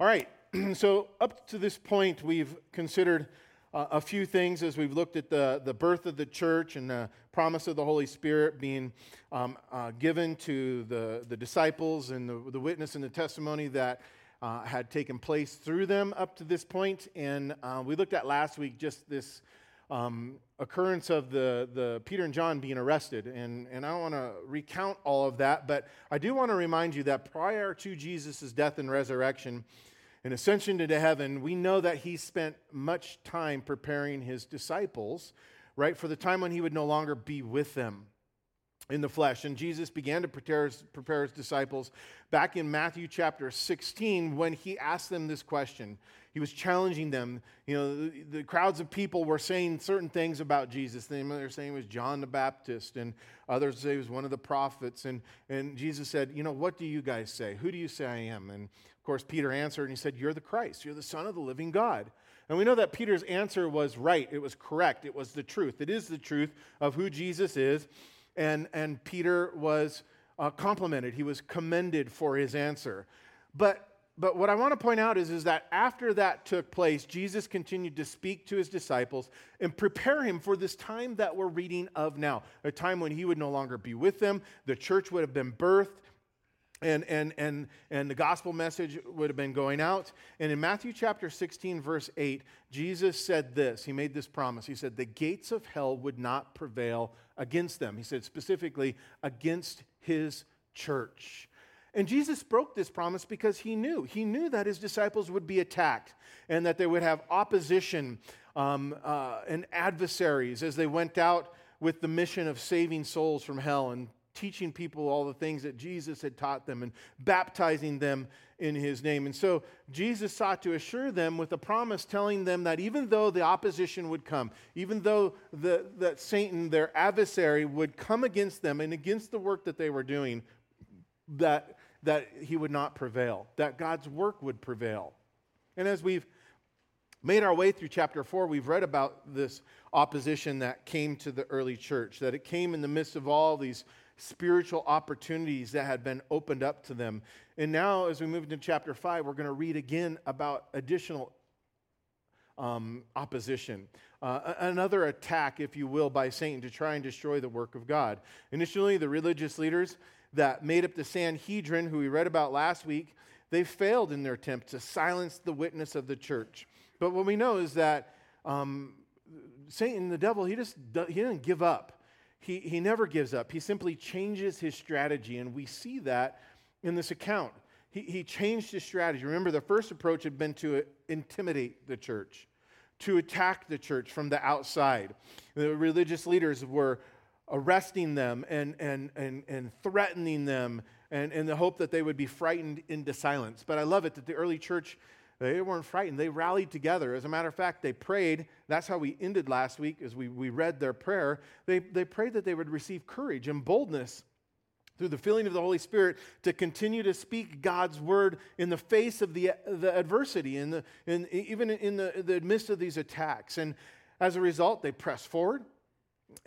All right, so up to this point, we've considered uh, a few things as we've looked at the, the birth of the church and the promise of the Holy Spirit being um, uh, given to the, the disciples and the, the witness and the testimony that uh, had taken place through them up to this point. And uh, we looked at last week just this um, occurrence of the, the Peter and John being arrested. And, and I don't want to recount all of that, but I do want to remind you that prior to Jesus' death and resurrection and ascension into heaven, we know that he spent much time preparing his disciples, right, for the time when he would no longer be with them in the flesh. And Jesus began to prepare his, prepare his disciples back in Matthew chapter 16 when he asked them this question. He was challenging them. You know, the, the crowds of people were saying certain things about Jesus. They were saying he was John the Baptist, and others say he was one of the prophets. And, and Jesus said, You know, what do you guys say? Who do you say I am? And of course, Peter answered and he said, You're the Christ. You're the Son of the living God. And we know that Peter's answer was right. It was correct. It was the truth. It is the truth of who Jesus is. And, and Peter was uh, complimented, he was commended for his answer. But but what I want to point out is, is that after that took place, Jesus continued to speak to his disciples and prepare him for this time that we're reading of now, a time when he would no longer be with them. The church would have been birthed, and, and, and, and the gospel message would have been going out. And in Matthew chapter 16, verse 8, Jesus said this. He made this promise. He said, The gates of hell would not prevail against them. He said specifically, against his church. And Jesus broke this promise because he knew. He knew that his disciples would be attacked and that they would have opposition um, uh, and adversaries as they went out with the mission of saving souls from hell and teaching people all the things that Jesus had taught them and baptizing them in his name. And so Jesus sought to assure them with a promise telling them that even though the opposition would come, even though the, that Satan, their adversary, would come against them and against the work that they were doing, that that he would not prevail, that God's work would prevail. And as we've made our way through chapter 4, we've read about this opposition that came to the early church, that it came in the midst of all these spiritual opportunities that had been opened up to them. And now, as we move into chapter 5, we're going to read again about additional um, opposition. Uh, another attack, if you will, by Satan to try and destroy the work of God. Initially, the religious leaders that made up the Sanhedrin, who we read about last week, they failed in their attempt to silence the witness of the church. But what we know is that um, Satan, the devil, he just he didn't give up. He, he never gives up. He simply changes his strategy, and we see that in this account. He, he changed his strategy. Remember, the first approach had been to intimidate the church, to attack the church from the outside. The religious leaders were arresting them and, and, and, and threatening them and in the hope that they would be frightened into silence. But I love it that the early church, they weren't frightened. They rallied together. As a matter of fact, they prayed. That's how we ended last week as we, we read their prayer. They, they prayed that they would receive courage and boldness through the filling of the Holy Spirit to continue to speak God's word in the face of the, the adversity, in the, in, even in the, the midst of these attacks. And as a result, they pressed forward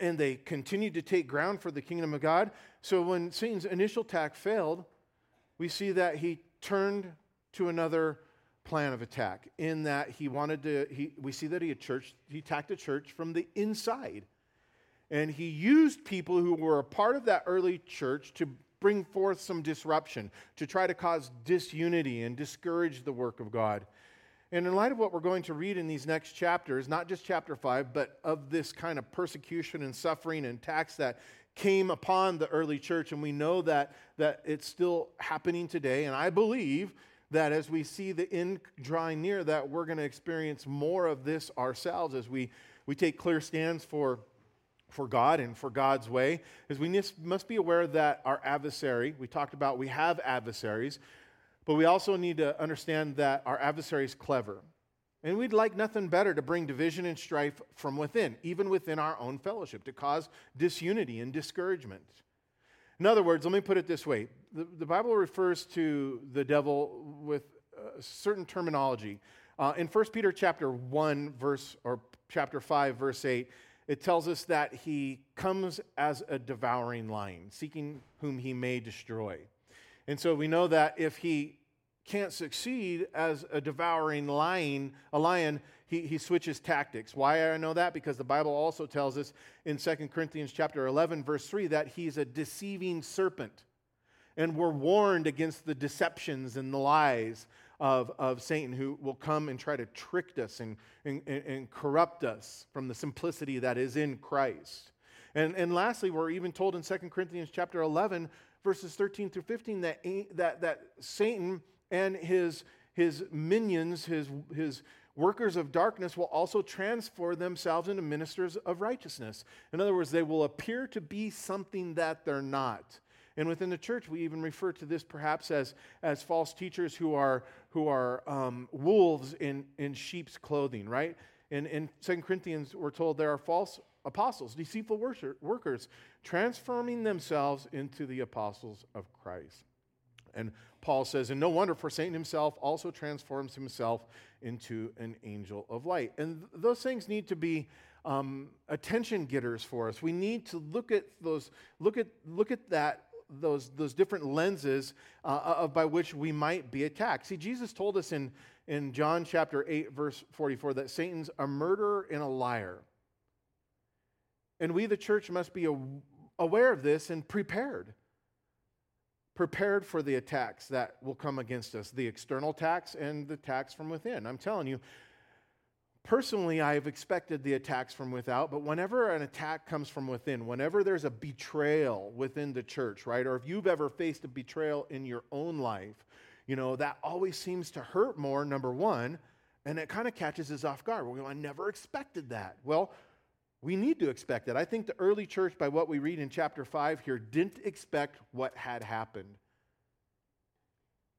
and they continued to take ground for the kingdom of God. So when Satan's initial attack failed, we see that he turned to another plan of attack in that he wanted to he, we see that he had church he attacked the church from the inside and he used people who were a part of that early church to bring forth some disruption to try to cause disunity and discourage the work of god and in light of what we're going to read in these next chapters, not just chapter 5, but of this kind of persecution and suffering and tax that came upon the early church, and we know that, that it's still happening today. And I believe that as we see the end drawing near, that we're going to experience more of this ourselves as we, we take clear stands for, for God and for God's way. As we must be aware that our adversary, we talked about we have adversaries, but we also need to understand that our adversary is clever. And we'd like nothing better to bring division and strife from within, even within our own fellowship, to cause disunity and discouragement. In other words, let me put it this way the, the Bible refers to the devil with a certain terminology. Uh, in 1 Peter chapter 1, verse, or chapter 5, verse 8, it tells us that he comes as a devouring lion, seeking whom he may destroy. And so we know that if he can't succeed as a devouring lion, a lion, he, he switches tactics. Why I know that? Because the Bible also tells us in 2 Corinthians chapter 11, verse 3, that he's a deceiving serpent. And we're warned against the deceptions and the lies of, of Satan who will come and try to trick us and, and, and corrupt us from the simplicity that is in Christ. And, and lastly, we're even told in 2 Corinthians chapter 11, verses 13 through 15, that, that, that Satan and his, his minions, his, his workers of darkness, will also transform themselves into ministers of righteousness. In other words, they will appear to be something that they're not. And within the church, we even refer to this perhaps as, as false teachers who are, who are um, wolves in, in sheep's clothing, right? In, in 2 Corinthians, we're told there are false apostles, deceitful workers, transforming themselves into the apostles of Christ. And Paul says, and no wonder, for Satan himself also transforms himself into an angel of light. And th- those things need to be um, attention getters for us. We need to look at those, look at, look at that those, those different lenses uh, of, by which we might be attacked. See, Jesus told us in, in John chapter 8, verse 44, that Satan's a murderer and a liar. And we, the church, must be aware of this and prepared. Prepared for the attacks that will come against us, the external attacks and the attacks from within. I'm telling you, Personally, I have expected the attacks from without, but whenever an attack comes from within, whenever there's a betrayal within the church, right, or if you've ever faced a betrayal in your own life, you know, that always seems to hurt more, number one, and it kind of catches us off guard. Well, I never expected that. Well, we need to expect it. I think the early church, by what we read in chapter 5 here, didn't expect what had happened.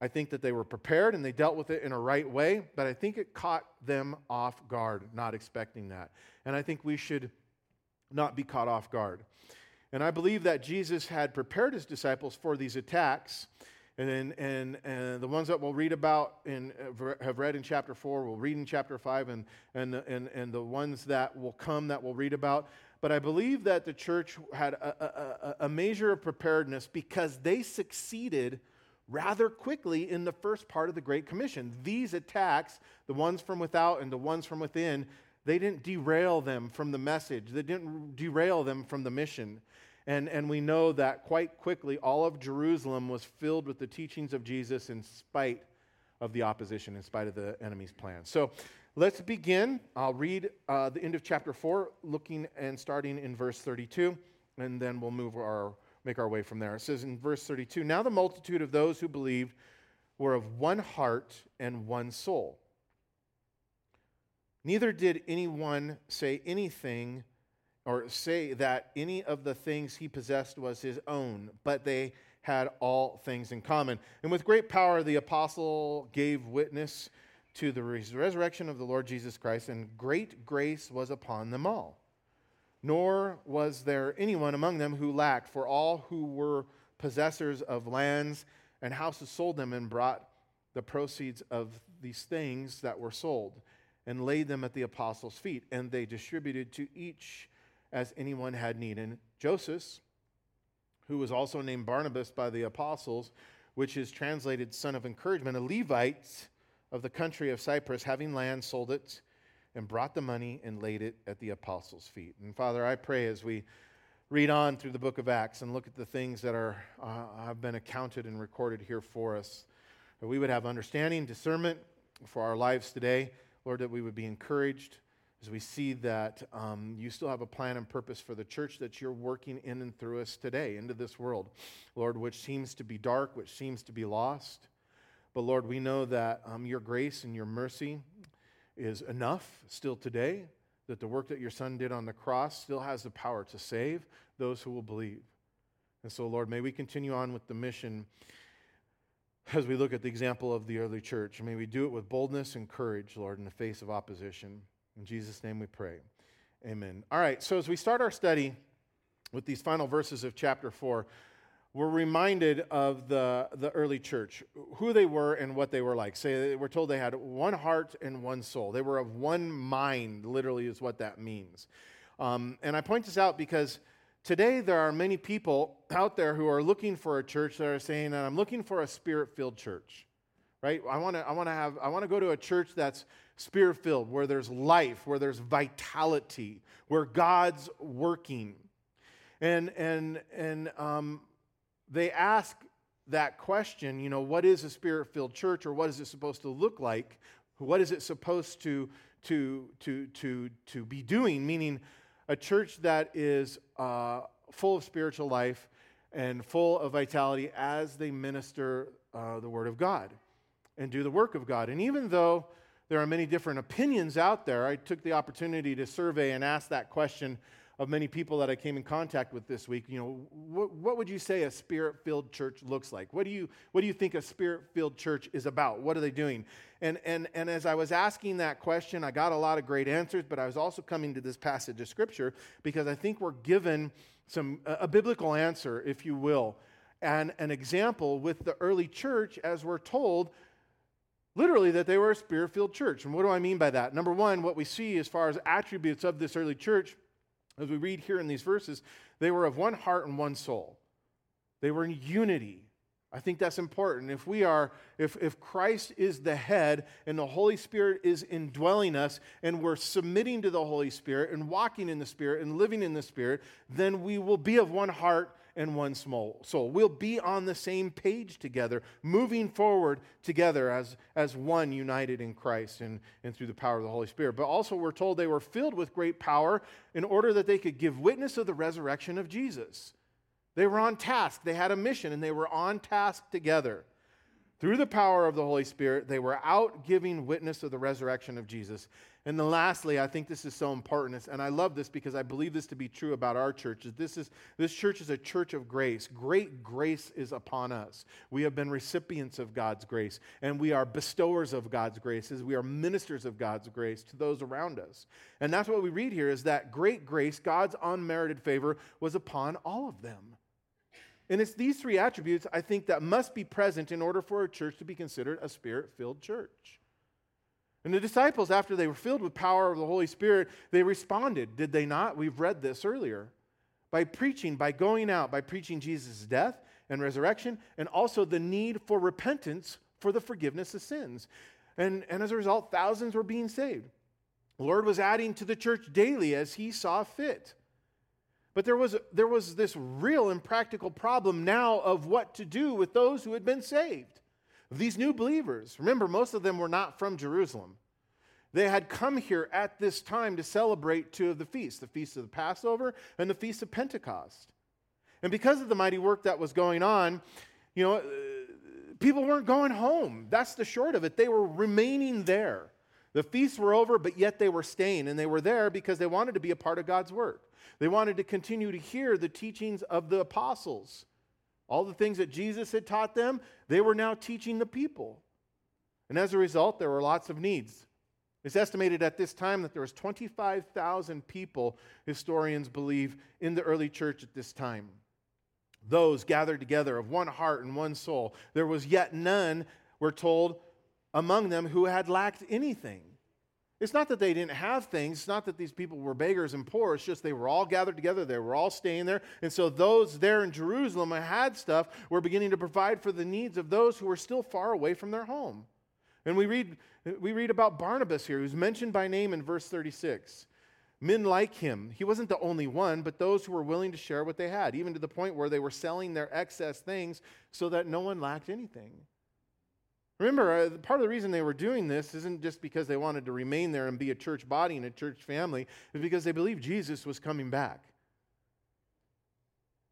I think that they were prepared and they dealt with it in a right way, but I think it caught them off guard, not expecting that. And I think we should not be caught off guard. And I believe that Jesus had prepared his disciples for these attacks. And, and, and the ones that we'll read about and have read in chapter 4, we'll read in chapter 5, and, and, and, and the ones that will come that we'll read about. But I believe that the church had a, a, a measure of preparedness because they succeeded rather quickly in the first part of the Great Commission. These attacks, the ones from without and the ones from within, they didn't derail them from the message, they didn't derail them from the mission. And, and we know that quite quickly, all of Jerusalem was filled with the teachings of Jesus in spite of the opposition, in spite of the enemy's plans. So let's begin. I'll read uh, the end of chapter 4, looking and starting in verse 32, and then we'll move our make our way from there. It says in verse 32 Now the multitude of those who believed were of one heart and one soul. Neither did anyone say anything or say that any of the things he possessed was his own, but they had all things in common. And with great power, the apostle gave witness to the resurrection of the Lord Jesus Christ, and great grace was upon them all nor was there anyone among them who lacked, for all who were possessors of lands and houses sold them and brought the proceeds of these things that were sold and laid them at the apostles' feet, and they distributed to each as anyone had need. And Joseph, who was also named Barnabas by the apostles, which is translated son of encouragement, a Levite of the country of Cyprus, having land, sold it and brought the money and laid it at the apostles' feet. And Father, I pray as we read on through the book of Acts and look at the things that are, uh, have been accounted and recorded here for us, that we would have understanding, discernment for our lives today. Lord, that we would be encouraged as we see that um, you still have a plan and purpose for the church that you're working in and through us today into this world, Lord, which seems to be dark, which seems to be lost. But Lord, we know that um, your grace and your mercy is enough still today, that the work that your son did on the cross still has the power to save those who will believe. And so, Lord, may we continue on with the mission as we look at the example of the early church. May we do it with boldness and courage, Lord, in the face of opposition. In Jesus' name we pray. Amen. All right, so as we start our study with these final verses of chapter 4, we're reminded of the, the early church, who they were and what they were like. Say, we're told they had one heart and one soul. They were of one mind, literally, is what that means. Um, and I point this out because today there are many people out there who are looking for a church that are saying I'm looking for a spirit filled church. right? I want to I want to have I want to go to a church that's spirit filled, where there's life, where there's vitality, where God's working. And and and um, they ask that question, you know, what is a spirit filled church, or what is it supposed to look like? What is it supposed to to to to to be doing? Meaning, a church that is uh, full of spiritual life and full of vitality as they minister uh, the Word of God and do the work of God. And even though there are many different opinions out there, I took the opportunity to survey and ask that question of many people that I came in contact with this week. You know, what, what would you say a spirit filled church looks like? What do, you, what do you think a spirit filled church is about? What are they doing? And, and, and as I was asking that question, I got a lot of great answers, but I was also coming to this passage of scripture because I think we're given some, a, a biblical answer, if you will, and an example with the early church as we're told literally that they were a spirit filled church. And what do I mean by that? Number one, what we see as far as attributes of this early church, as we read here in these verses, they were of one heart and one soul. They were in unity. I think that's important. If we are, if, if Christ is the head and the Holy Spirit is indwelling us and we're submitting to the Holy Spirit and walking in the Spirit and living in the Spirit, then we will be of one heart and one small soul. We'll be on the same page together, moving forward together as, as one united in Christ and, and through the power of the Holy Spirit. But also, we're told they were filled with great power in order that they could give witness of the resurrection of Jesus. They were on task, they had a mission, and they were on task together. Through the power of the Holy Spirit, they were out giving witness of the resurrection of Jesus. And then lastly, I think this is so important, and I love this because I believe this to be true about our church. This, is, this church is a church of grace. Great grace is upon us. We have been recipients of God's grace, and we are bestowers of God's grace, graces. We are ministers of God's grace to those around us. And that's what we read here is that great grace, God's unmerited favor, was upon all of them. And it's these three attributes, I think, that must be present in order for a church to be considered a spirit filled church. And the disciples, after they were filled with power of the Holy Spirit, they responded, did they not? We've read this earlier. By preaching, by going out, by preaching Jesus' death and resurrection, and also the need for repentance for the forgiveness of sins. And, and as a result, thousands were being saved. The Lord was adding to the church daily as he saw fit. But there was, there was this real and practical problem now of what to do with those who had been saved. These new believers, remember, most of them were not from Jerusalem. They had come here at this time to celebrate two of the feasts the feast of the Passover and the feast of Pentecost. And because of the mighty work that was going on, you know, people weren't going home. That's the short of it. They were remaining there. The feasts were over, but yet they were staying, and they were there because they wanted to be a part of God's work. They wanted to continue to hear the teachings of the apostles. All the things that Jesus had taught them, they were now teaching the people. And as a result, there were lots of needs. It's estimated at this time that there was 25,000 people, historians believe, in the early church at this time. Those gathered together of one heart and one soul. There was yet none, we're told, among them who had lacked anything. It's not that they didn't have things. It's not that these people were beggars and poor. It's just they were all gathered together. They were all staying there. And so those there in Jerusalem who had stuff were beginning to provide for the needs of those who were still far away from their home. And we read, we read about Barnabas here, who's mentioned by name in verse 36. Men like him, he wasn't the only one, but those who were willing to share what they had, even to the point where they were selling their excess things so that no one lacked anything. Remember, uh, part of the reason they were doing this isn't just because they wanted to remain there and be a church body and a church family, it's because they believed Jesus was coming back.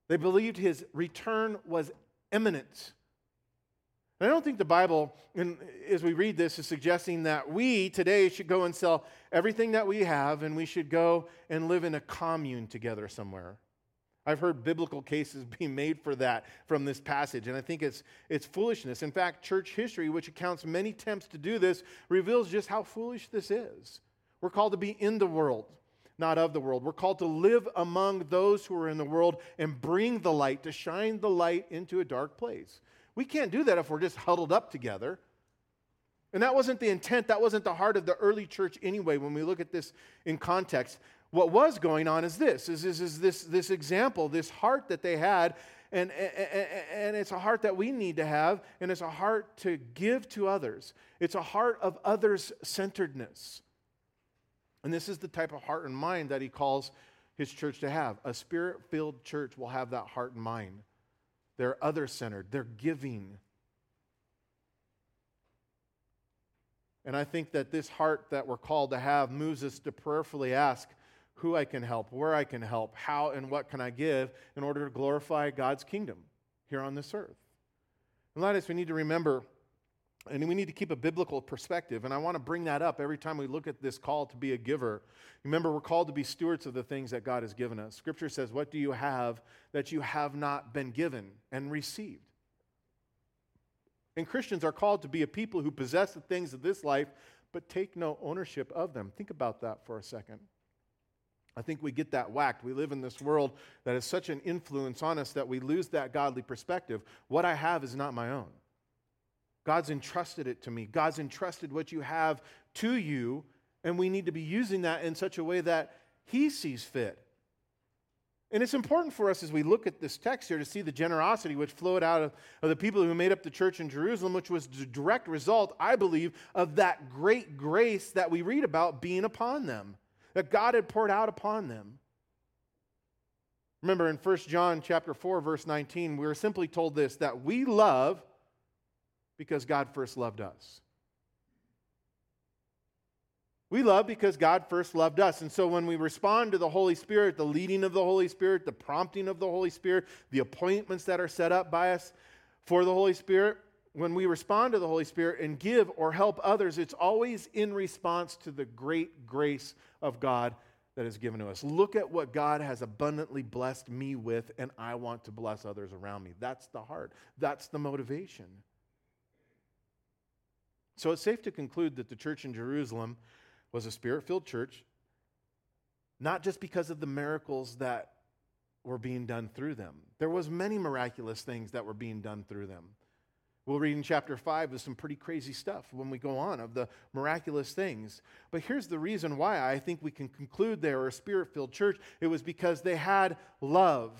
They believed his return was imminent. And I don't think the Bible, and as we read this, is suggesting that we today should go and sell everything that we have and we should go and live in a commune together somewhere. I've heard biblical cases being made for that from this passage, and I think it's, it's foolishness. In fact, church history, which accounts many attempts to do this, reveals just how foolish this is. We're called to be in the world, not of the world. We're called to live among those who are in the world and bring the light, to shine the light into a dark place. We can't do that if we're just huddled up together. And that wasn't the intent, that wasn't the heart of the early church anyway, when we look at this in context what was going on is this is, is, is this, this example, this heart that they had, And, and, and it's a heart that we need to have, and it's a heart to give to others. It's a heart of others centeredness. And this is the type of heart and mind that he calls his church to have. A spirit filled church will have that heart and mind. They're other centered, they're giving. And I think that this heart that we're called to have moves us to prayerfully ask who I can help, where I can help, how and what can I give in order to glorify God's kingdom here on this earth. And ladies, we need to remember and we need to keep a biblical perspective. And I want to bring that up every time we look at this call to be a giver. Remember, we're called to be stewards of the things that God has given us. Scripture says, What do you have that you have not been given and received? And Christians are called to be a people who possess the things of this life, but take no ownership of them. Think about that for a second. I think we get that whacked. We live in this world that has such an influence on us that we lose that godly perspective. What I have is not my own. God's entrusted it to me. God's entrusted what you have to you, and we need to be using that in such a way that He sees fit. And it's important for us as we look at this text here to see the generosity which flowed out of, of, the people who made up the church in Jerusalem, which was the direct result, I believe, of that great grace that we read about being upon them, that God had poured out upon them. Remember in 1 John chapter 4, verse 19, we are simply told this that we love because God first loved us. We love because God first loved us. And so when we respond to the Holy Spirit, the leading of the Holy Spirit, the prompting of the Holy Spirit, the appointments that are set up by us for the Holy Spirit, when we respond to the Holy Spirit and give or help others, it's always in response to the great grace of God that is given to us. Look at what God has abundantly blessed me with, and I want to bless others around me. That's the heart, that's the motivation. So it's safe to conclude that the church in Jerusalem was a spirit filled church, not just because of the miracles that were being done through them. There was many miraculous things that were being done through them. We'll read in chapter 5 of some pretty crazy stuff when we go on of the miraculous things. But here's the reason why I think we can conclude they were a spirit filled church. It was because they had love,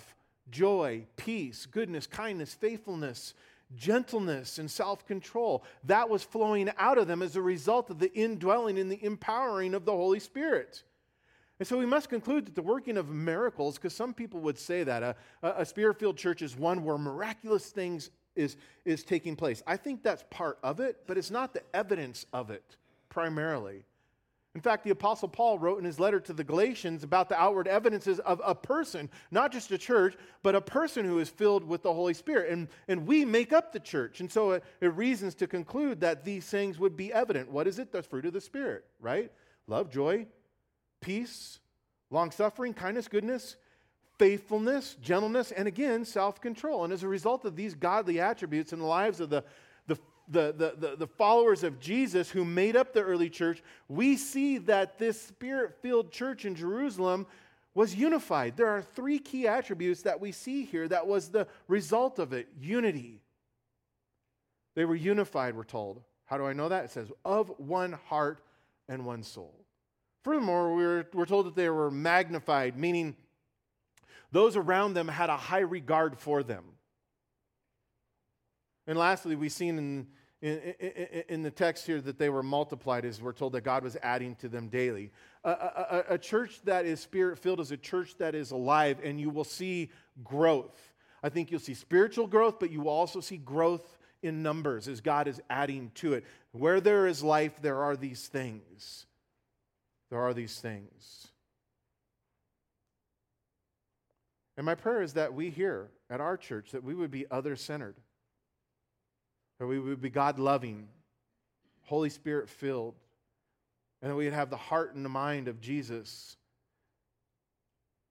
joy, peace, goodness, kindness, faithfulness, gentleness and self control. That was flowing out of them as a result of the indwelling and the empowering of the Holy Spirit. And so we must conclude that the working of miracles, because some people would say that a, a spirit filled church is one where miraculous things is, is taking place. I think that's part of it, but it's not the evidence of it primarily. In fact, the Apostle Paul wrote in his letter to the Galatians about the outward evidences of a person, not just a church, but a person who is filled with the Holy Spirit. And, and we make up the church. And so it, it reasons to conclude that these things would be evident. What is it? The fruit of the Spirit, right? Love, joy, peace, long suffering, kindness, goodness, faithfulness, gentleness, and again, self control. And as a result of these godly attributes in the lives of the the, the, the, the, followers of Jesus who made up the early church, we see that this spirit filled church in Jerusalem was unified. There are three key attributes that we see here that was the result of it unity. They were unified, we're told. How do I know that? It says, of one heart and one soul. Furthermore, we're, we're told that they were magnified, meaning those around them had a high regard for them. And lastly, we've seen in, in, in, in, the text here that they were multiplied, as we're told that God was adding to them daily. A, a, a church that is spirit filled is a church that is alive, and you will see growth. I think you'll see spiritual growth, but you will also see growth in numbers as God is adding to it. Where there is life, there are these things. There are these things. And my prayer is that we here at our church that we would be other centered that we would be God loving, Holy Spirit filled, and that we'd have the heart and the mind of Jesus.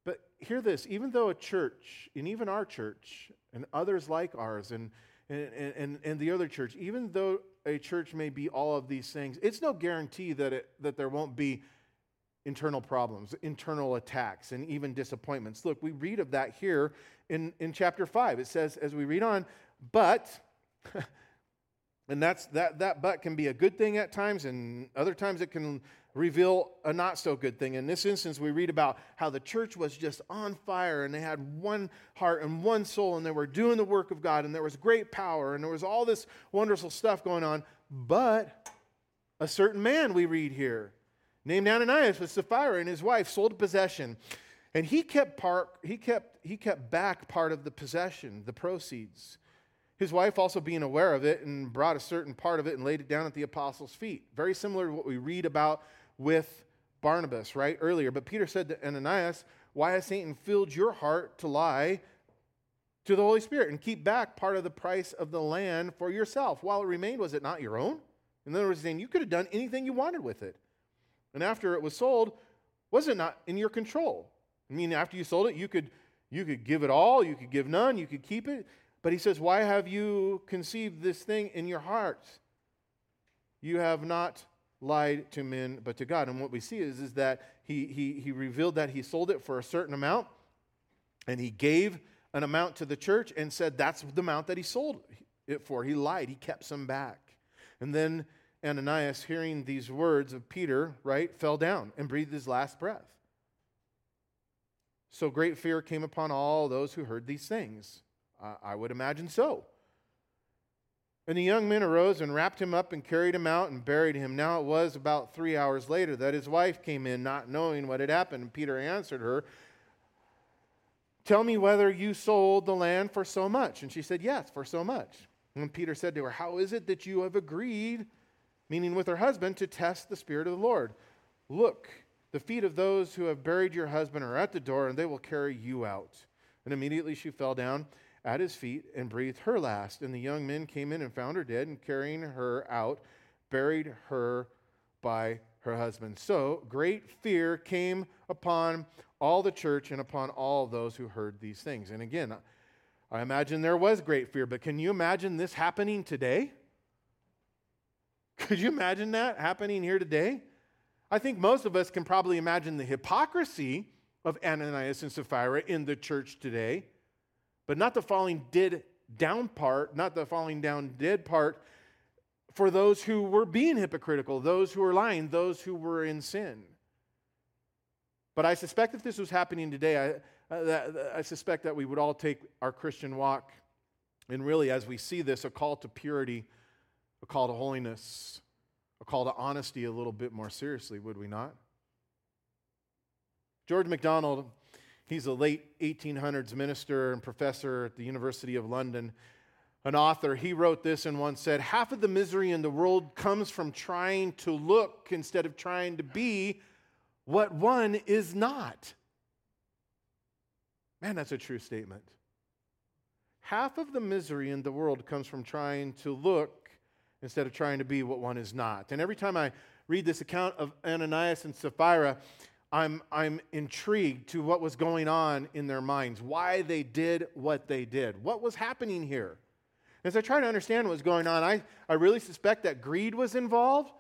But hear this even though a church, and even our church, and others like ours, and, and, and, and the other church, even though a church may be all of these things, it's no guarantee that, it, that there won't be internal problems, internal attacks, and even disappointments. Look, we read of that here in, in chapter 5. It says, as we read on, but And that's, that, that but can be a good thing at times, and other times it can reveal a not so good thing. In this instance, we read about how the church was just on fire and they had one heart and one soul and they were doing the work of God and there was great power and there was all this wonderful stuff going on. But a certain man, we read here, named Ananias with Sapphira and his wife, sold a possession. And he kept, part, he, kept, he kept back part of the possession, the proceeds. His wife also being aware of it and brought a certain part of it and laid it down at the apostles' feet. Very similar to what we read about with Barnabas, right, earlier. But Peter said to Ananias, Why has Satan filled your heart to lie to the Holy Spirit and keep back part of the price of the land for yourself? While it remained, was it not your own? In other words, saying you could have done anything you wanted with it. And after it was sold, was it not in your control? I mean, after you sold it, you could you could give it all, you could give none, you could keep it. But he says, Why have you conceived this thing in your hearts? You have not lied to men but to God. And what we see is, is that he, he, he revealed that he sold it for a certain amount and he gave an amount to the church and said that's the amount that he sold it for. He lied, he kept some back. And then Ananias, hearing these words of Peter, right, fell down and breathed his last breath. So great fear came upon all those who heard these things. I would imagine so. And the young men arose and wrapped him up and carried him out and buried him. Now it was about three hours later that his wife came in, not knowing what had happened. And Peter answered her, Tell me whether you sold the land for so much. And she said, Yes, for so much. And Peter said to her, How is it that you have agreed, meaning with her husband, to test the Spirit of the Lord? Look, the feet of those who have buried your husband are at the door, and they will carry you out. And immediately she fell down at his feet and breathed her last. And the young men came in and found her dead, and carrying her out, buried her by her husband. So great fear came upon all the church and upon all those who heard these things. And again, I imagine there was great fear, but can you imagine this happening today? Could you imagine that happening here today? I think most of us can probably imagine the hypocrisy of Ananias and Sapphira in the church today but not the falling dead down part, not the falling down dead part for those who were being hypocritical, those who were lying, those who were in sin. But I suspect if this was happening today, I, uh, I suspect that we would all take our Christian walk and really, as we see this, a call to purity, a call to holiness, a call to honesty a little bit more seriously, would we not? George MacDonald He's a late 1800s minister and professor at the University of London, an author. He wrote this and once said Half of the misery in the world comes from trying to look instead of trying to be what one is not. Man, that's a true statement. Half of the misery in the world comes from trying to look instead of trying to be what one is not. And every time I read this account of Ananias and Sapphira, I'm, I'm intrigued to what was going on in their minds, why they did what they did. What was happening here? As I try to understand what was going on, I, I really suspect that greed was involved.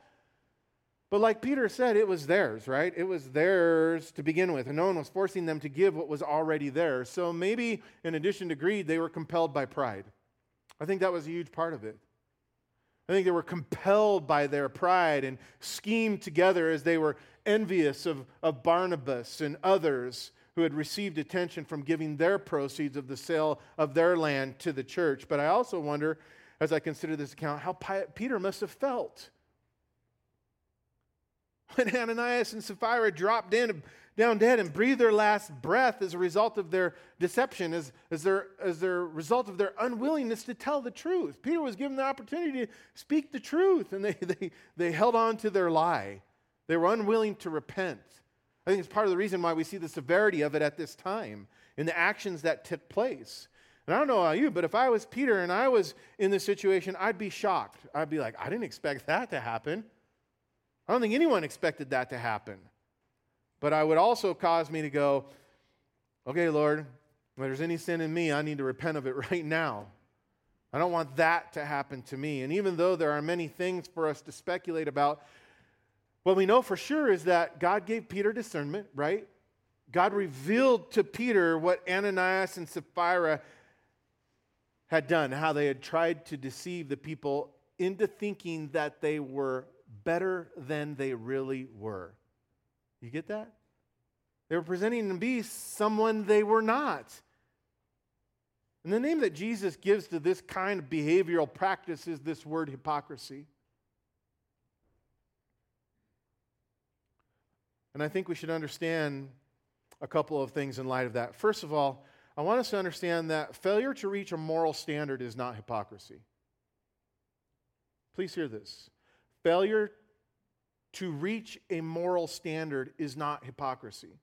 But like Peter said, it was theirs, right? It was theirs to begin with, and no one was forcing them to give what was already theirs. So maybe in addition to greed, they were compelled by pride. I think that was a huge part of it. I think they were compelled by their pride and schemed together as they were envious of, of Barnabas and others who had received attention from giving their proceeds of the sale of their land to the church. But I also wonder, as I consider this account, how Peter must have felt when Ananias and Sapphira dropped in, down dead and breathe their last breath as a result of their deception, as, as, their, as their result of their unwillingness to tell the truth. Peter was given the opportunity to speak the truth, and they, they, they held on to their lie. They were unwilling to repent. I think it's part of the reason why we see the severity of it at this time in the actions that took place. And I don't know about you, but if I was Peter and I was in this situation, I'd be shocked. I'd be like, I didn't expect that to happen. I don't think anyone expected that to happen. But I would also cause me to go, okay, Lord, if there's any sin in me, I need to repent of it right now. I don't want that to happen to me. And even though there are many things for us to speculate about, what we know for sure is that God gave Peter discernment, right? God revealed to Peter what Ananias and Sapphira had done, how they had tried to deceive the people into thinking that they were better than they really were. You get that? They were presenting to be someone they were not. And the name that Jesus gives to this kind of behavioral practice is this word hypocrisy. And I think we should understand a couple of things in light of that. First of all, I want us to understand that failure to reach a moral standard is not hypocrisy. Please hear this. Failure to reach a moral standard is not hypocrisy.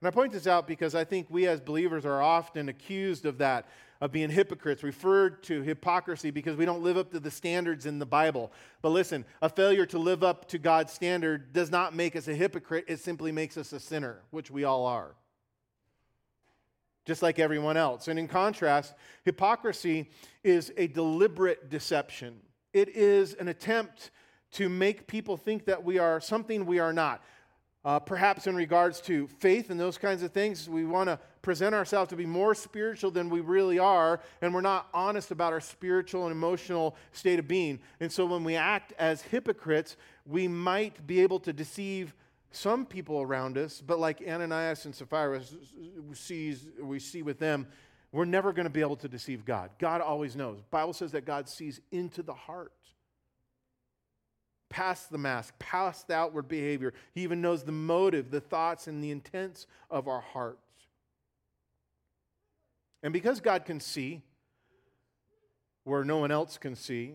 And I point this out because I think we as believers are often accused of that, of being hypocrites, referred to hypocrisy because we don't live up to the standards in the Bible. But listen, a failure to live up to God's standard does not make us a hypocrite, it simply makes us a sinner, which we all are. Just like everyone else. And in contrast, hypocrisy is a deliberate deception. It is an attempt to make people think that we are something we are not. Uh, perhaps in regards to faith and those kinds of things, we want to present ourselves to be more spiritual than we really are, and we're not honest about our spiritual and emotional state of being. And so when we act as hypocrites, we might be able to deceive some people around us, but like Ananias and Sapphira sees, we see with them, we're never going to be able to deceive God. God always knows. Bible says that God sees into the heart past the mask, past the outward behavior. He even knows the motive, the thoughts, and the intents of our hearts. And because God can see where no one else can see,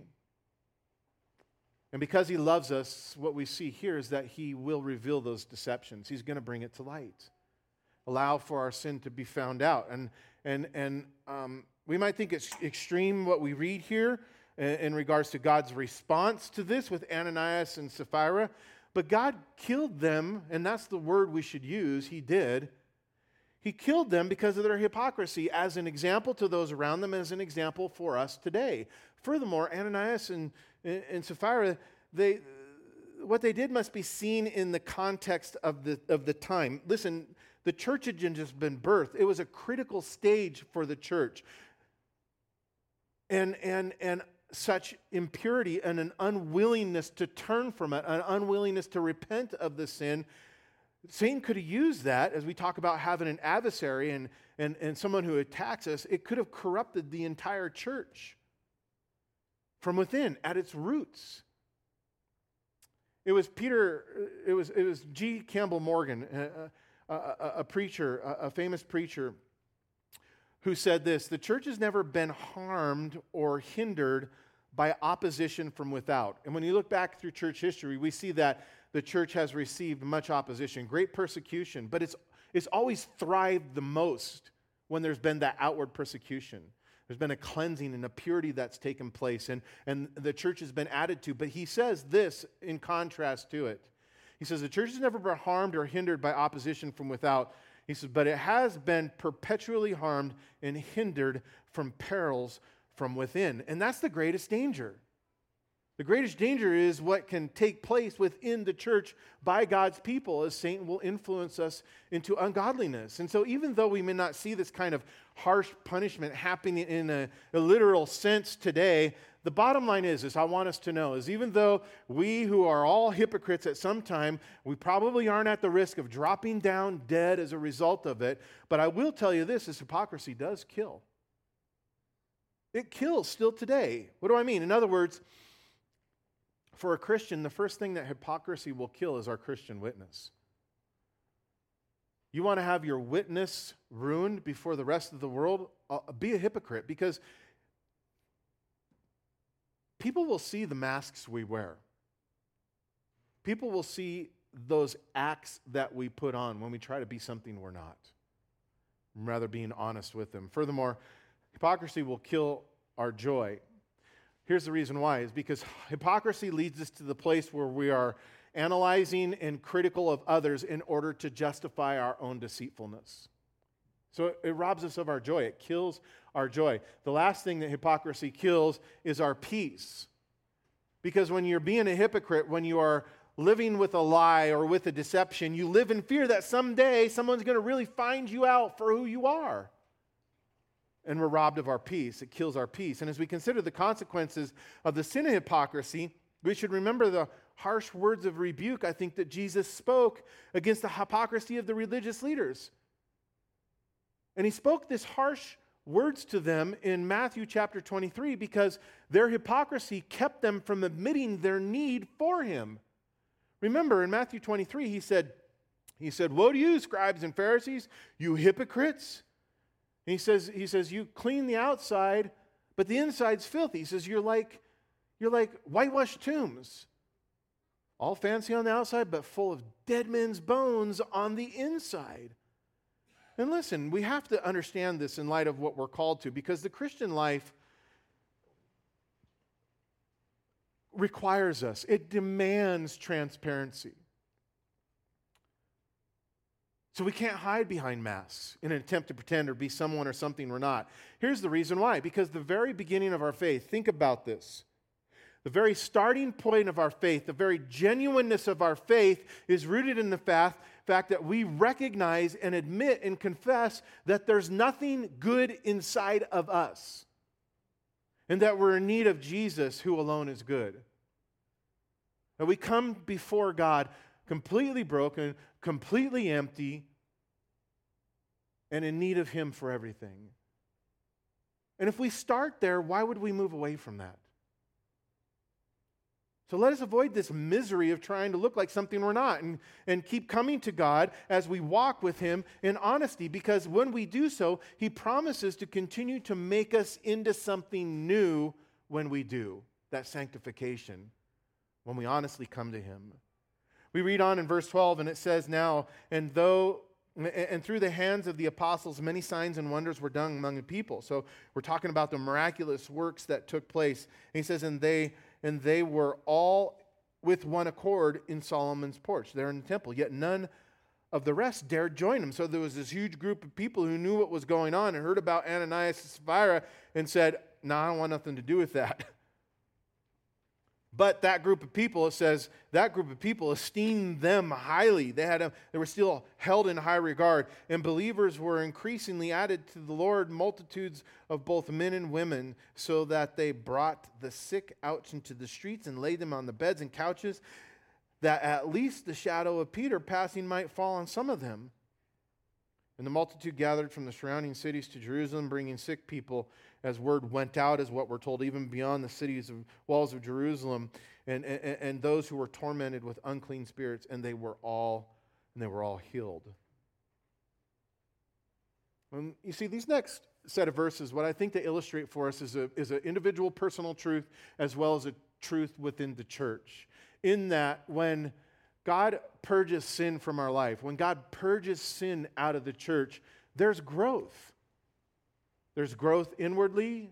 and because He loves us, what we see here is that He will reveal those deceptions. He's going to bring it to light, allow for our sin to be found out. And, and, and um, we might think it's extreme what we read here, in regards to God's response to this with Ananias and Sapphira. But God killed them, and that's the word we should use. He did. He killed them because of their hypocrisy as an example to those around them, as an example for us today. Furthermore, Ananias and, and Sapphira, they, what they did must be seen in the context of the, of the time. Listen, the church had just been birthed, it was a critical stage for the church. And, and, and such impurity and an unwillingness to turn from it, an unwillingness to repent of the sin, Satan could have used that as we talk about having an adversary and, and, and someone who attacks us. It could have corrupted the entire church from within at its roots. It was Peter, it was, it was G. Campbell Morgan, a, a, a preacher, a, a famous preacher who said this The church has never been harmed or hindered by opposition from without. And when you look back through church history, we see that the church has received much opposition, great persecution, but it's, it's always thrived the most when there's been that outward persecution. There's been a cleansing and a purity that's taken place, and, and the church has been added to. But he says this in contrast to it. He says, The church has never been harmed or hindered by opposition from without, he says, but it has been perpetually harmed and hindered from perils from within. And that's the greatest danger. The greatest danger is what can take place within the church by God's people as Satan will influence us into ungodliness. And so, even though we may not see this kind of harsh punishment happening in a, a literal sense today, the bottom line is, is I want us to know is even though we who are all hypocrites at some time, we probably aren't at the risk of dropping down dead as a result of it. But I will tell you this: is hypocrisy does kill. It kills still today. What do I mean? In other words, for a Christian, the first thing that hypocrisy will kill is our Christian witness. You want to have your witness ruined before the rest of the world? Uh, be a hypocrite because people will see the masks we wear. People will see those acts that we put on when we try to be something we're not, rather being honest with them. Furthermore, hypocrisy will kill our joy. Here's the reason why is because hypocrisy leads us to the place where we are analyzing and critical of others in order to justify our own deceitfulness. So it robs us of our joy. It kills our joy. The last thing that hypocrisy kills is our peace. Because when you're being a hypocrite, when you are living with a lie or with a deception, you live in fear that someday someone's going to really find you out for who you are. And we're robbed of our peace. It kills our peace. And as we consider the consequences of the sin of hypocrisy, We should remember the harsh words of rebuke, I think, that Jesus spoke against the hypocrisy of the religious leaders. And he spoke this harsh words to them in Matthew chapter 23 because their hypocrisy kept them from admitting their need for him. Remember in Matthew 23 he said he said, "Woe to you scribes and Pharisees, you hypocrites." And he says he says you clean the outside, but the inside's filthy. He says you're like you're like whitewashed tombs. All fancy on the outside but full of dead men's bones on the inside. And listen, we have to understand this in light of what we're called to because the Christian life requires us, it demands transparency. So we can't hide behind masks in an attempt to pretend or be someone or something we're not. Here's the reason why because the very beginning of our faith, think about this. The very starting point of our faith, the very genuineness of our faith, is rooted in the fact fact that we recognize and admit and confess that there's nothing good inside of us and that we're in need of Jesus, who alone is good. That we come before God completely broken, completely empty, and in need of Him for everything. And if we start there, why would we move away from that? So let us avoid this misery of trying to look like something we're not and, and keep coming to God as we walk with Him in honesty because when we do so, He promises to continue to make us into something new when we do that sanctification, when we honestly come to Him. We read on in verse 12 and it says, Now, and though and through the hands of the apostles, many signs and wonders were done among the people. So we're talking about the miraculous works that took place. And he says, and they and they were all with one accord in Solomon's porch, there in the temple. Yet none of the rest dared join him. So there was this huge group of people who knew what was going on and heard about Ananias and Sapphira and said, No, nah, I don't want nothing to do with that. But that group of people, it says, that group of people esteemed them highly. They, had a, they were still held in high regard. And believers were increasingly added to the Lord, multitudes of both men and women, so that they brought the sick out into the streets and laid them on the beds and couches, that at least the shadow of Peter passing might fall on some of them. And the multitude gathered from the surrounding cities to Jerusalem, bringing sick people as word went out, as what we're told, even beyond the cities of walls of Jerusalem, and, and, and those who were tormented with unclean spirits, and they were all and they were all healed. And you see, these next set of verses, what I think they illustrate for us is, a, is an individual personal truth as well as a truth within the church. In that, when God purges sin from our life, when God purges sin out of the church, there's growth. There's growth inwardly,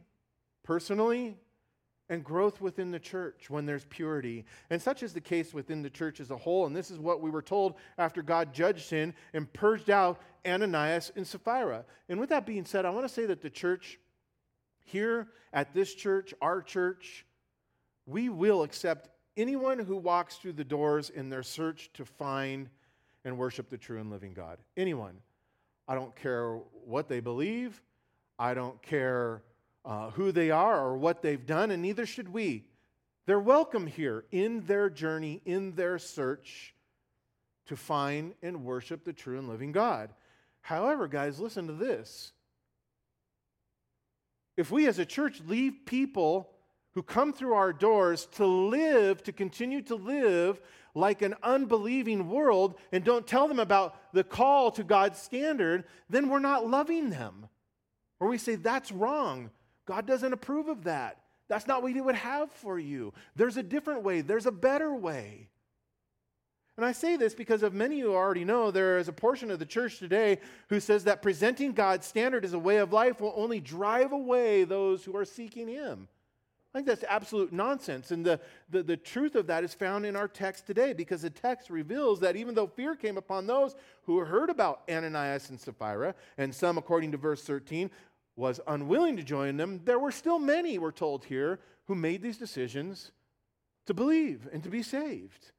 personally, and growth within the church when there's purity. And such is the case within the church as a whole. And this is what we were told after God judged sin and purged out Ananias and Sapphira. And with that being said, I want to say that the church here at this church, our church, we will accept anyone who walks through the doors in their search to find and worship the true and living God. Anyone. I don't care what they believe. I don't care uh, who they are or what they've done, and neither should we. They're welcome here in their journey, in their search to find and worship the true and living God. However, guys, listen to this. If we as a church leave people who come through our doors to live, to continue to live like an unbelieving world and don't tell them about the call to God's standard, then we're not loving them. Or we say, that's wrong. God doesn't approve of that. That's not what He would have for you. There's a different way, there's a better way. And I say this because of many who already know there is a portion of the church today who says that presenting God's standard as a way of life will only drive away those who are seeking Him. I think that's absolute nonsense. And the, the, the, truth of that is found in our text today because the text reveals that even though fear came upon those who heard about Ananias and Sapphira, and some, according to verse 13, was unwilling to join them, there were still many, we're told here, who made these decisions to believe and to be saved.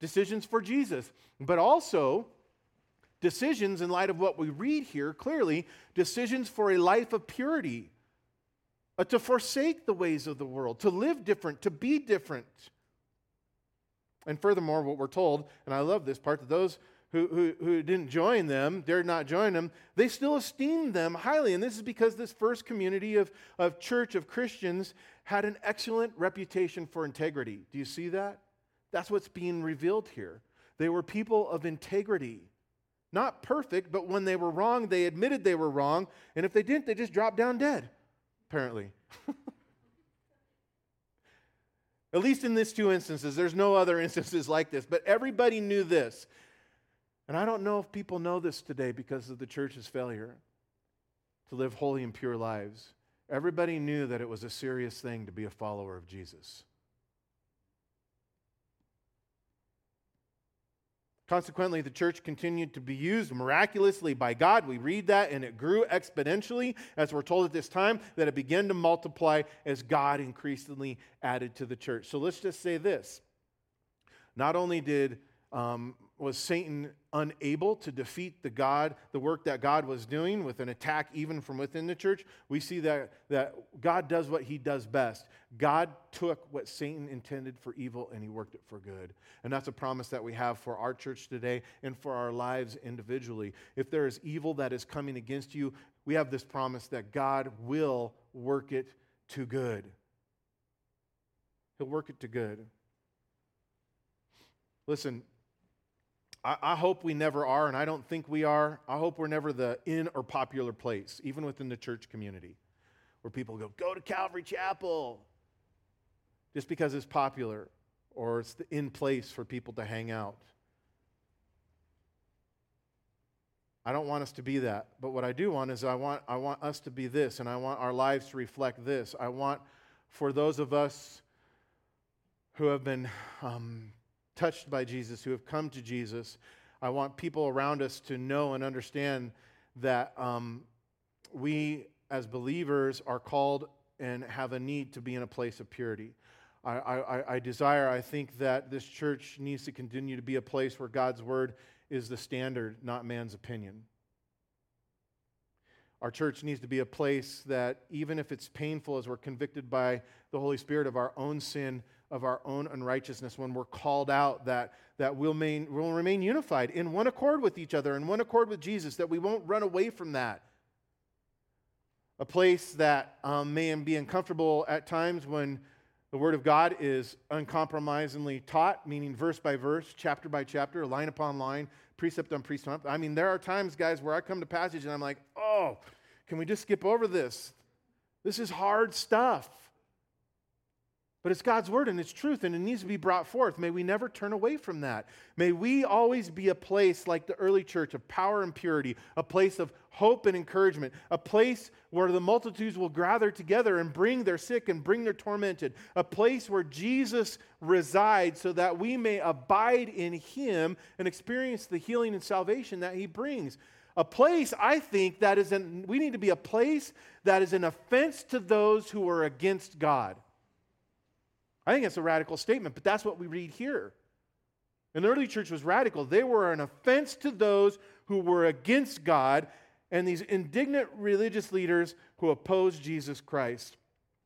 Decisions for Jesus, but also decisions in light of what we read here clearly, decisions for a life of purity. Uh, to forsake the ways of the world, to live different, to be different. And furthermore, what we're told, and I love this part, that those who, who, who didn't join them, dared not join them, they still esteemed them highly. And this is because this first community of, of church, of Christians, had an excellent reputation for integrity. Do you see that? That's what's being revealed here. They were people of integrity. Not perfect, but when they were wrong, they admitted they were wrong. And if they didn't, they just dropped down dead, apparently. At least in these two instances, there's no other instances like this. But everybody knew this. And I don't know if people know this today because of the church's failure to live holy and pure lives. Everybody knew that it was a serious thing to be a follower of Jesus. Consequently, the church continued to be used miraculously by God. We read that, and it grew exponentially, as we're told at this time, that it began to multiply as God increasingly added to the church. So let's just say this. Not only did um, was Satan unable to defeat the God, the work that God was doing with an attack even from within the church, we see that, that God does what he does best. God took what Satan intended for evil and he worked it for good. And that's a promise that we have for our church today and for our lives individually. If there is evil that is coming against you, we have this promise that God will work it to good. He'll work it to good. Listen, I, I, hope we never are, and I don't think we are. I hope we're never the in or popular place, even within the church community, where people go, go to Calvary Chapel, just because it's popular or it's the in place for people to hang out. I don't want us to be that. But what I do want is I want, I want us to be this, and I want our lives to reflect this. I want for those of us who have been um, touched by Jesus, who have come to Jesus. I want people around us to know and understand that um, we, as believers, are called and have a need to be in a place of purity. I, I, I, desire, I think that this church needs to continue to be a place where God's word is the standard, not man's opinion. Our church needs to be a place that, even if it's painful as we're convicted by the Holy Spirit of our own sin, of our own unrighteousness, when we're called out, that, that we'll, main, we'll remain unified in one accord with each other, in one accord with Jesus, that we won't run away from that. A place that um, may be uncomfortable at times when the Word of God is uncompromisingly taught, meaning verse by verse, chapter by chapter, line upon line, precept on precept. I mean, there are times, guys, where I come to passage and I'm like, oh, can we just skip over this? This is hard stuff. But it's God's word and it's truth and it needs to be brought forth. May we never turn away from that. May we always be a place like the early church of power and purity, a place of hope and encouragement, a place where the multitudes will gather together and bring their sick and bring their tormented, a place where Jesus resides so that we may abide in him and experience the healing and salvation that he brings. A place, I think, that is an, we need to be a place that is an offense to those who are against God. I think it's a radical statement, but that's what we read here. And the early church was radical. They were an offense to those who were against God and these indignant religious leaders who opposed Jesus Christ.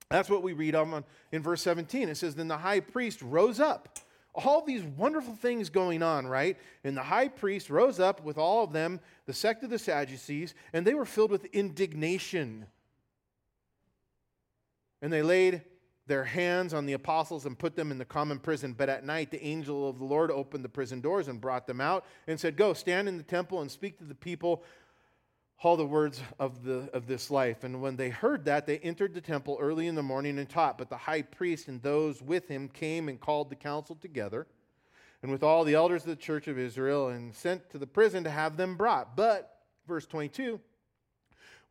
That's what we read on in verse 17. It says, Then the high priest rose up. All these wonderful things going on, right? And the high priest rose up with all of them, the sect of the Sadducees, and they were filled with indignation. And they laid their hands on the apostles and put them in the common prison. But at night, the angel of the Lord opened the prison doors and brought them out and said, Go, stand in the temple and speak to the people all the words of, the, of this life. And when they heard that, they entered the temple early in the morning and taught. But the high priest and those with him came and called the council together, and with all the elders of the church of Israel, and sent to the prison to have them brought. But, verse 22,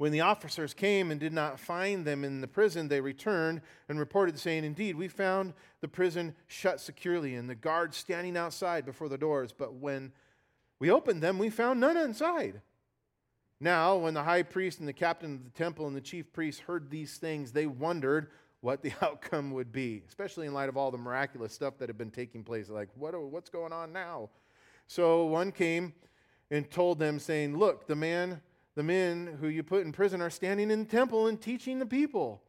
when the officers came and did not find them in the prison, they returned and reported, saying, Indeed, we found the prison shut securely and the guards standing outside before the doors. But when we opened them, we found none inside. Now, when the high priest and the captain of the temple and the chief priests heard these things, they wondered what the outcome would be, especially in light of all the miraculous stuff that had been taking place. Like, what, what's going on now? So one came and told them, saying, Look, the man the men who you put in prison are standing in the temple and teaching the people.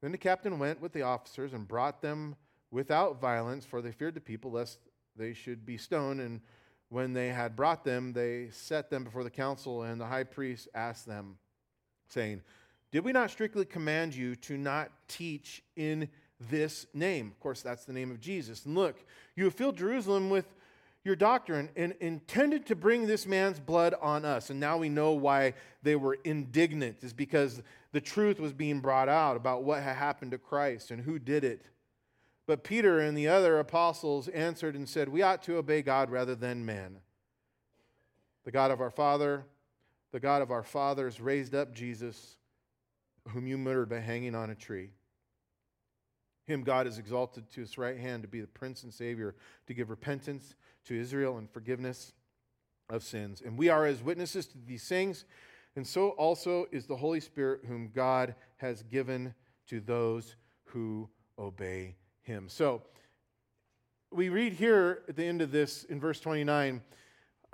Then the captain went with the officers and brought them without violence, for they feared the people lest they should be stoned. And when they had brought them, they set them before the council, and the high priest asked them, saying, Did we not strictly command you to not teach in this name? Of course, that's the name of Jesus. And look, you have filled Jerusalem with your doctrine and intended to bring this man's blood on us. And now we know why they were indignant, is because the truth was being brought out about what had happened to Christ and who did it. But Peter and the other apostles answered and said, We ought to obey God rather than men. The God of our Father, the God of our fathers raised up Jesus, whom you murdered by hanging on a tree. Him God has exalted to his right hand to be the Prince and Savior, to give repentance to Israel and forgiveness of sins. And we are as witnesses to these things, and so also is the Holy Spirit, whom God has given to those who obey him. So we read here at the end of this in verse 29.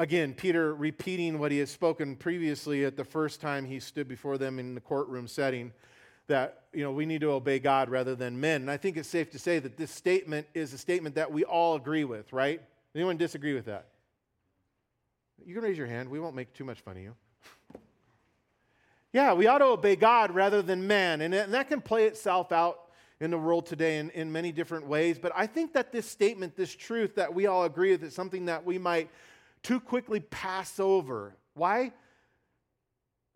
Again, Peter repeating what he has spoken previously at the first time he stood before them in the courtroom setting that you know we need to obey God rather than men. And I think it's safe to say that this statement is a statement that we all agree with, right? Anyone disagree with that? You can raise your hand. We won't make too much fun of you. yeah, we ought to obey God rather than man. And that can play itself out in the world today in, in many different ways. But I think that this statement, this truth that we all agree with, is something that we might too quickly pass over. Why?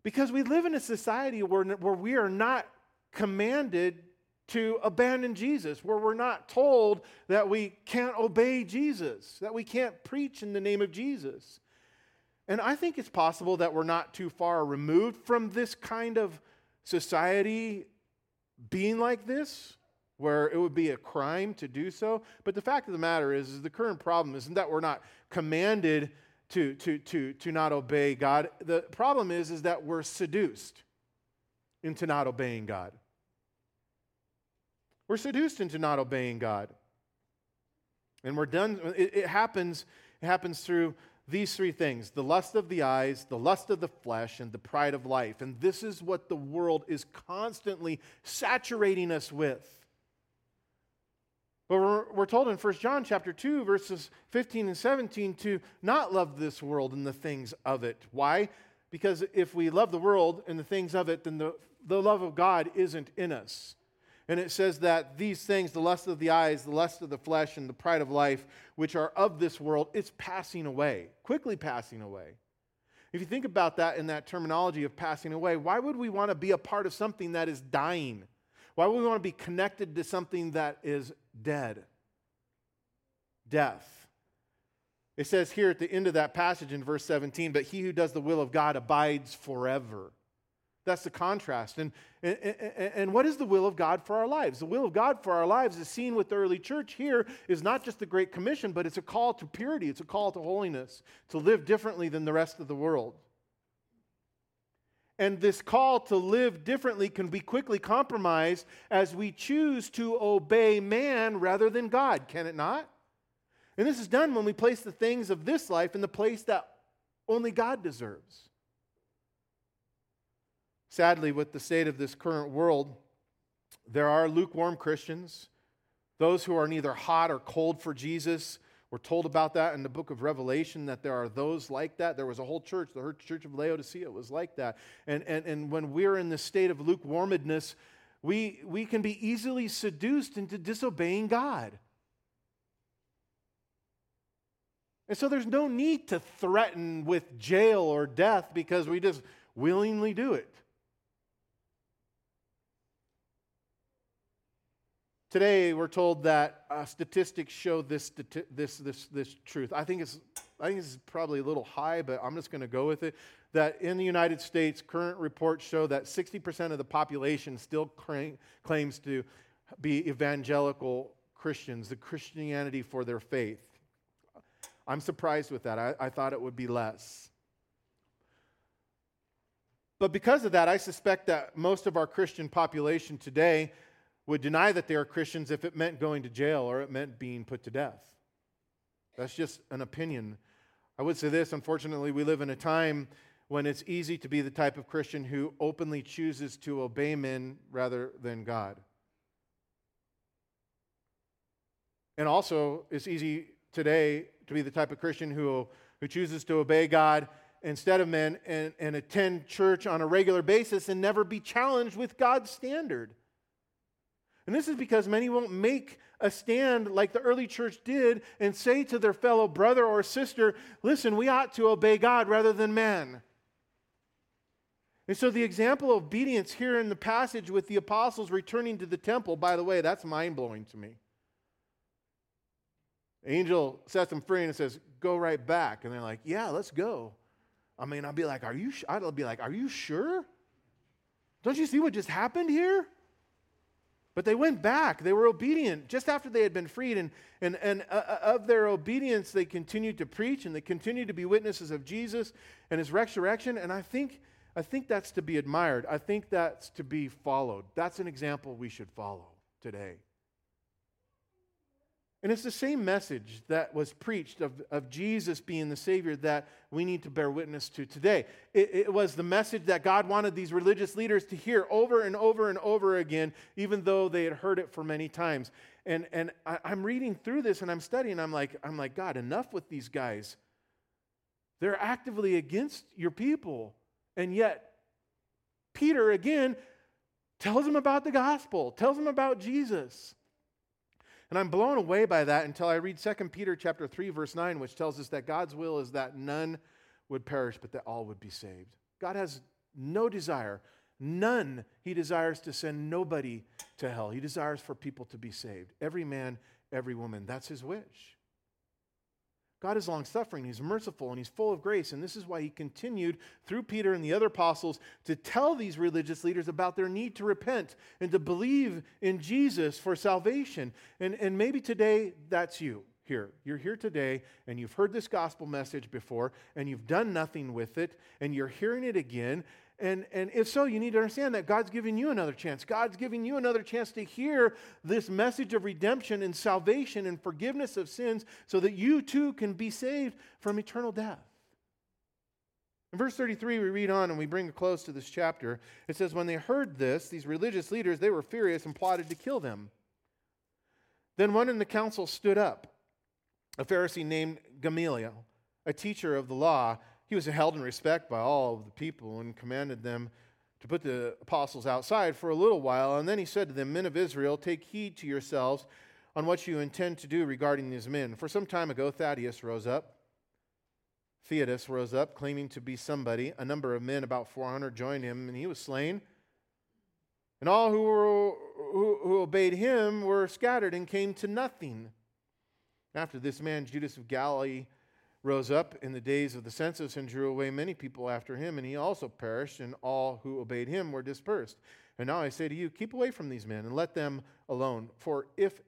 Because we live in a society where, where we are not commanded to abandon Jesus, where we're not told that we can't obey Jesus, that we can't preach in the name of Jesus. And I think it's possible that we're not too far removed from this kind of society being like this, where it would be a crime to do so. But the fact of the matter is, is the current problem isn't that we're not commanded to, to, to, to not obey God. The problem is, is that we're seduced into not obeying God. We're seduced into not obeying God. And we're done, it, it happens, it happens through these three things the lust of the eyes, the lust of the flesh, and the pride of life. And this is what the world is constantly saturating us with. But we're, told in 1 John chapter 2, verses 15 and 17, to not love this world and the things of it. Why? Because if we love the world and the things of it, then the, the love of God isn't in us. And it says that these things, the lust of the eyes, the lust of the flesh, and the pride of life, which are of this world, it's passing away, quickly passing away. If you think about that in that terminology of passing away, why would we want to be a part of something that is dying? Why would we want to be connected to something that is dead? Death. It says here at the end of that passage in verse 17, but he who does the will of God abides forever. That's the contrast. And, and, and, what is the will of God for our lives? The will of God for our lives is seen with the early church here is not just the Great Commission, but it's a call to purity, it's a call to holiness, to live differently than the rest of the world. And this call to live differently can be quickly compromised as we choose to obey man rather than God, can it not? And this is done when we place the things of this life in the place that only God deserves. Sadly, with the state of this current world, there are lukewarm Christians, those who are neither hot or cold for Jesus. We're told about that in the book of Revelation that there are those like that. There was a whole church, the church of Laodicea was like that. And, and, and when we're in the state of lukewarmness, we, we can be easily seduced into disobeying God. And so there's no need to threaten with jail or death because we just willingly do it. Today, we're told that uh, statistics show this, this, this, this truth. I think, it's, I think it's probably a little high, but I'm just going to go with it. That in the United States, current reports show that 60% of the population still claims to be evangelical Christians, the Christianity for their faith. I'm surprised with that. I, I thought it would be less. But because of that, I suspect that most of our Christian population today would deny that they are Christians if it meant going to jail or it meant being put to death. That's just an opinion. I would say this unfortunately, we live in a time when it's easy to be the type of Christian who openly chooses to obey men rather than God. And also, it's easy today to be the type of Christian who, who chooses to obey God instead of men and, and attend church on a regular basis and never be challenged with God's standard. And this is because many won't make a stand like the early church did and say to their fellow brother or sister, listen, we ought to obey God rather than man. And so the example of obedience here in the passage with the apostles returning to the temple, by the way, that's mind blowing to me. Angel sets them free and says, Go right back. And they're like, Yeah, let's go. I mean, I'd be like, Are you sh-? I'd be like, Are you sure? Don't you see what just happened here? But they went back. They were obedient just after they had been freed. And, and, and uh, uh of their obedience, they continued to preach and they continued to be witnesses of Jesus and his resurrection. And I think, I think that's to be admired. I think that's to be followed. That's an example we should follow today. And it's the same message that was preached of, of Jesus being the Savior that we need to bear witness to today. It, it, was the message that God wanted these religious leaders to hear over and over and over again, even though they had heard it for many times. And, and I, I'm reading through this and I'm studying, I'm like, I'm like, God, enough with these guys. They're actively against your people. And yet, Peter, again, tells them about the gospel, tells them about Jesus. And I'm blown away by that until I read 2 Peter chapter 3 verse 9 which tells us that God's will is that none would perish but that all would be saved. God has no desire, none he desires to send nobody to hell. He desires for people to be saved. Every man, every woman, that's his wish. God is long suffering, He's merciful, and He's full of grace. And this is why He continued through Peter and the other apostles to tell these religious leaders about their need to repent and to believe in Jesus for salvation. And, and maybe today that's you here. You're here today and you've heard this gospel message before and you've done nothing with it and you're hearing it again and, and if so, you need to understand that God's giving you another chance. God's giving you another chance to hear this message of redemption and salvation and forgiveness of sins so that you too can be saved from eternal death. In verse 33, we read on and we bring a close to this chapter. It says, When they heard this, these religious leaders, they were furious and plotted to kill them. Then one in the council stood up, a Pharisee named Gamaliel, a teacher of the law he was held in respect by all of the people and commanded them to put the apostles outside for a little while. And then he said to them, Men of Israel, take heed to yourselves on what you intend to do regarding these men. For some time ago, Thaddeus rose up. Theudas rose up, claiming to be somebody. A number of men, about 400, joined him, and he was slain. And all who, were, who, who obeyed him were scattered and came to nothing. After this man, Judas of Galilee, rose up in the days of the census and drew away many people after him, and he also perished, and all who obeyed him were dispersed. And now I say to you, keep away from these men and let them alone. For if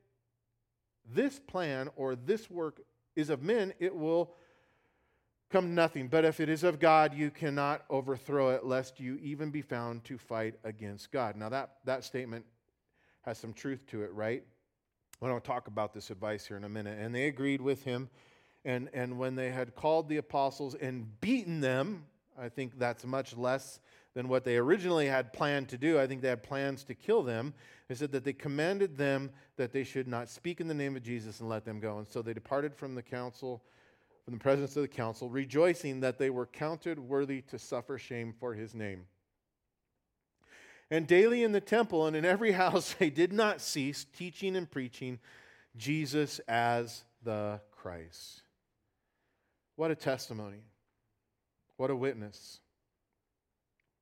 this plan or this work is of men, it will come nothing. But if it is of God, you cannot overthrow it, lest you even be found to fight against God. Now, that, that statement has some truth to it, right? I to talk about this advice here in a minute. And they agreed with him and, and when they had called the apostles and beaten them, I think that's much less than what they originally had planned to do. I think they had plans to kill them. They said that they commanded them that they should not speak in the name of Jesus and let them go. And so they departed from the council, from the presence of the council, rejoicing that they were counted worthy to suffer shame for his name. And daily in the temple and in every house they did not cease teaching and preaching Jesus as the Christ. What a testimony. What a witness.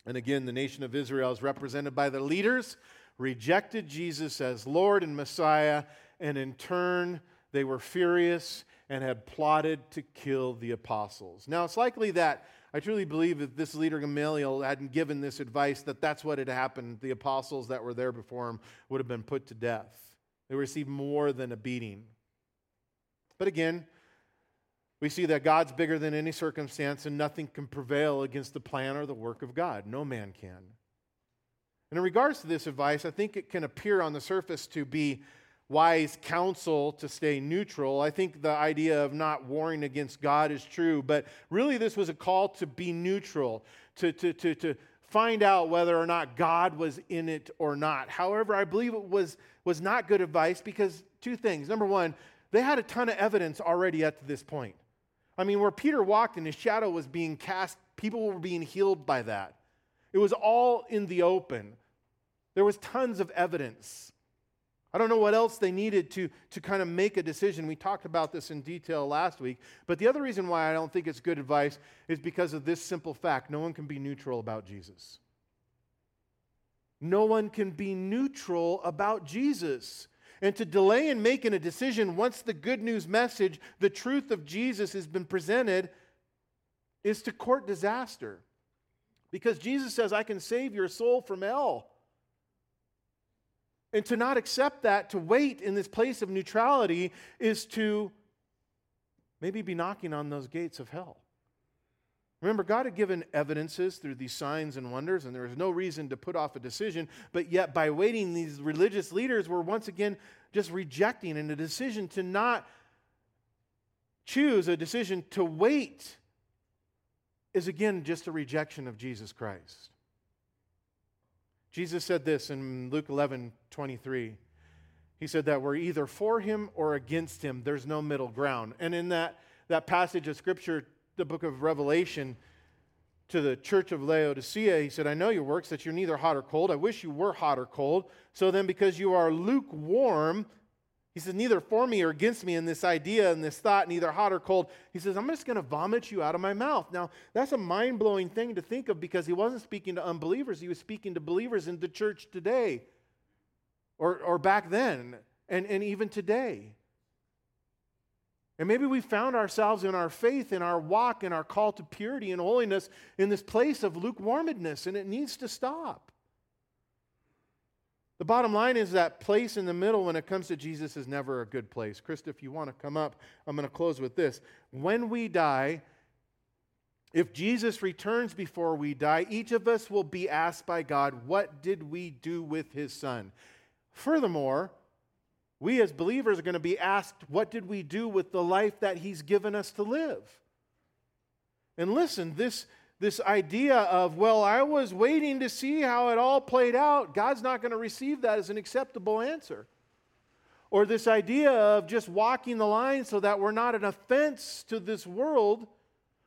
And again, the nation of Israel is represented by the leaders, rejected Jesus as Lord and Messiah, and in turn, they were furious and had plotted to kill the apostles. Now, it's likely that I truly believe that this leader Gamaliel hadn't given this advice, that that's what had happened. The apostles that were there before him would have been put to death. They received more than a beating. But again, we see that God's bigger than any circumstance and nothing can prevail against the plan or the work of God. No man can. And in regards to this advice, I think it can appear on the surface to be wise counsel to stay neutral. I think the idea of not warring against God is true, but really this was a call to be neutral, to, to, to, to find out whether or not God was in it or not. However, I believe it was, was not good advice because two things. Number one, they had a ton of evidence already up to this point. I mean, where Peter walked and his shadow was being cast, people were being healed by that. It was all in the open. There was tons of evidence. I don't know what else they needed to, to kind of make a decision. We talked about this in detail last week. But the other reason why I don't think it's good advice is because of this simple fact no one can be neutral about Jesus. No one can be neutral about Jesus. And to delay in making a decision once the good news message, the truth of Jesus, has been presented, is to court disaster. Because Jesus says, I can save your soul from hell. And to not accept that, to wait in this place of neutrality, is to maybe be knocking on those gates of hell. Remember, God had given evidences through these signs and wonders, and there was no reason to put off a decision. But yet, by waiting, these religious leaders were once again just rejecting, and a decision to not choose, a decision to wait, is again just a rejection of Jesus Christ. Jesus said this in Luke 11 23. He said that we're either for him or against him. There's no middle ground. And in that, that passage of scripture, the book of Revelation to the church of Laodicea, he said, I know your works, that you're neither hot or cold. I wish you were hot or cold. So then, because you are lukewarm, he says, neither for me or against me in this idea and this thought, neither hot or cold. He says, I'm just going to vomit you out of my mouth. Now, that's a mind blowing thing to think of because he wasn't speaking to unbelievers, he was speaking to believers in the church today or, or back then and, and even today. And maybe we found ourselves in our faith, in our walk, in our call to purity and holiness in this place of lukewarmness, and it needs to stop. The bottom line is that place in the middle when it comes to Jesus is never a good place. Krista, if you want to come up, I'm going to close with this. When we die, if Jesus returns before we die, each of us will be asked by God, What did we do with his son? Furthermore, we as believers are going to be asked, what did we do with the life that He's given us to live? And listen, this, this idea of, well, I was waiting to see how it all played out, God's not going to receive that as an acceptable answer. Or this idea of just walking the line so that we're not an offense to this world,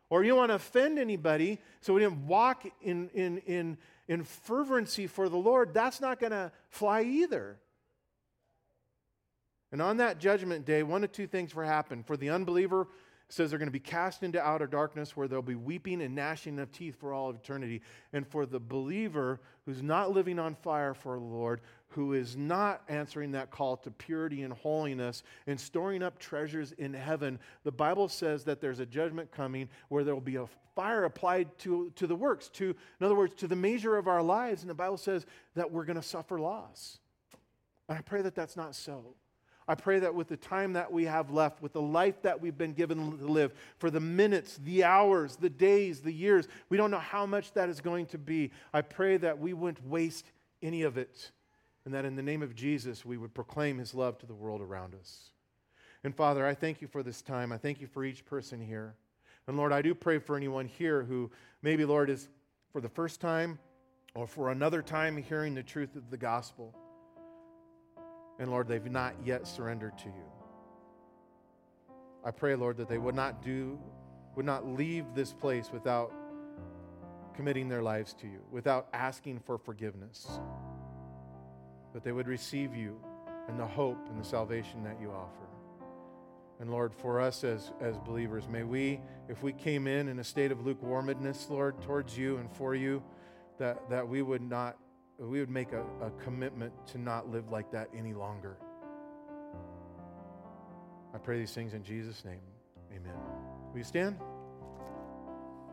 or you don't want to offend anybody, so we didn't walk in, in, in, in fervency for the Lord, that's not going to fly either. And on that judgment day, one of two things will happen. For the unbeliever, says they're going to be cast into outer darkness where there'll be weeping and gnashing of teeth for all of eternity. And for the believer who's not living on fire for the Lord, who is not answering that call to purity and holiness and storing up treasures in heaven, the Bible says that there's a judgment coming where there will be a fire applied to, to the works, to, in other words, to the measure of our lives. And the Bible says that we're going to suffer loss. And I pray that that's not so. I pray that with the time that we have left, with the life that we've been given to live, for the minutes, the hours, the days, the years, we don't know how much that is going to be. I pray that we wouldn't waste any of it, and that in the name of Jesus, we would proclaim his love to the world around us. And Father, I thank you for this time. I thank you for each person here. And Lord, I do pray for anyone here who maybe, Lord, is for the first time or for another time hearing the truth of the gospel. And Lord, they've not yet surrendered to you. I pray, Lord, that they would not do, would not leave this place without committing their lives to you, without asking for forgiveness. But they would receive you and the hope and the salvation that you offer. And Lord, for us as, as believers, may we, if we came in in a state of lukewarmness, Lord, towards you and for you, that, that we would not we would make a, a commitment to not live like that any longer. I pray these things in Jesus' name. Amen. Will you stand?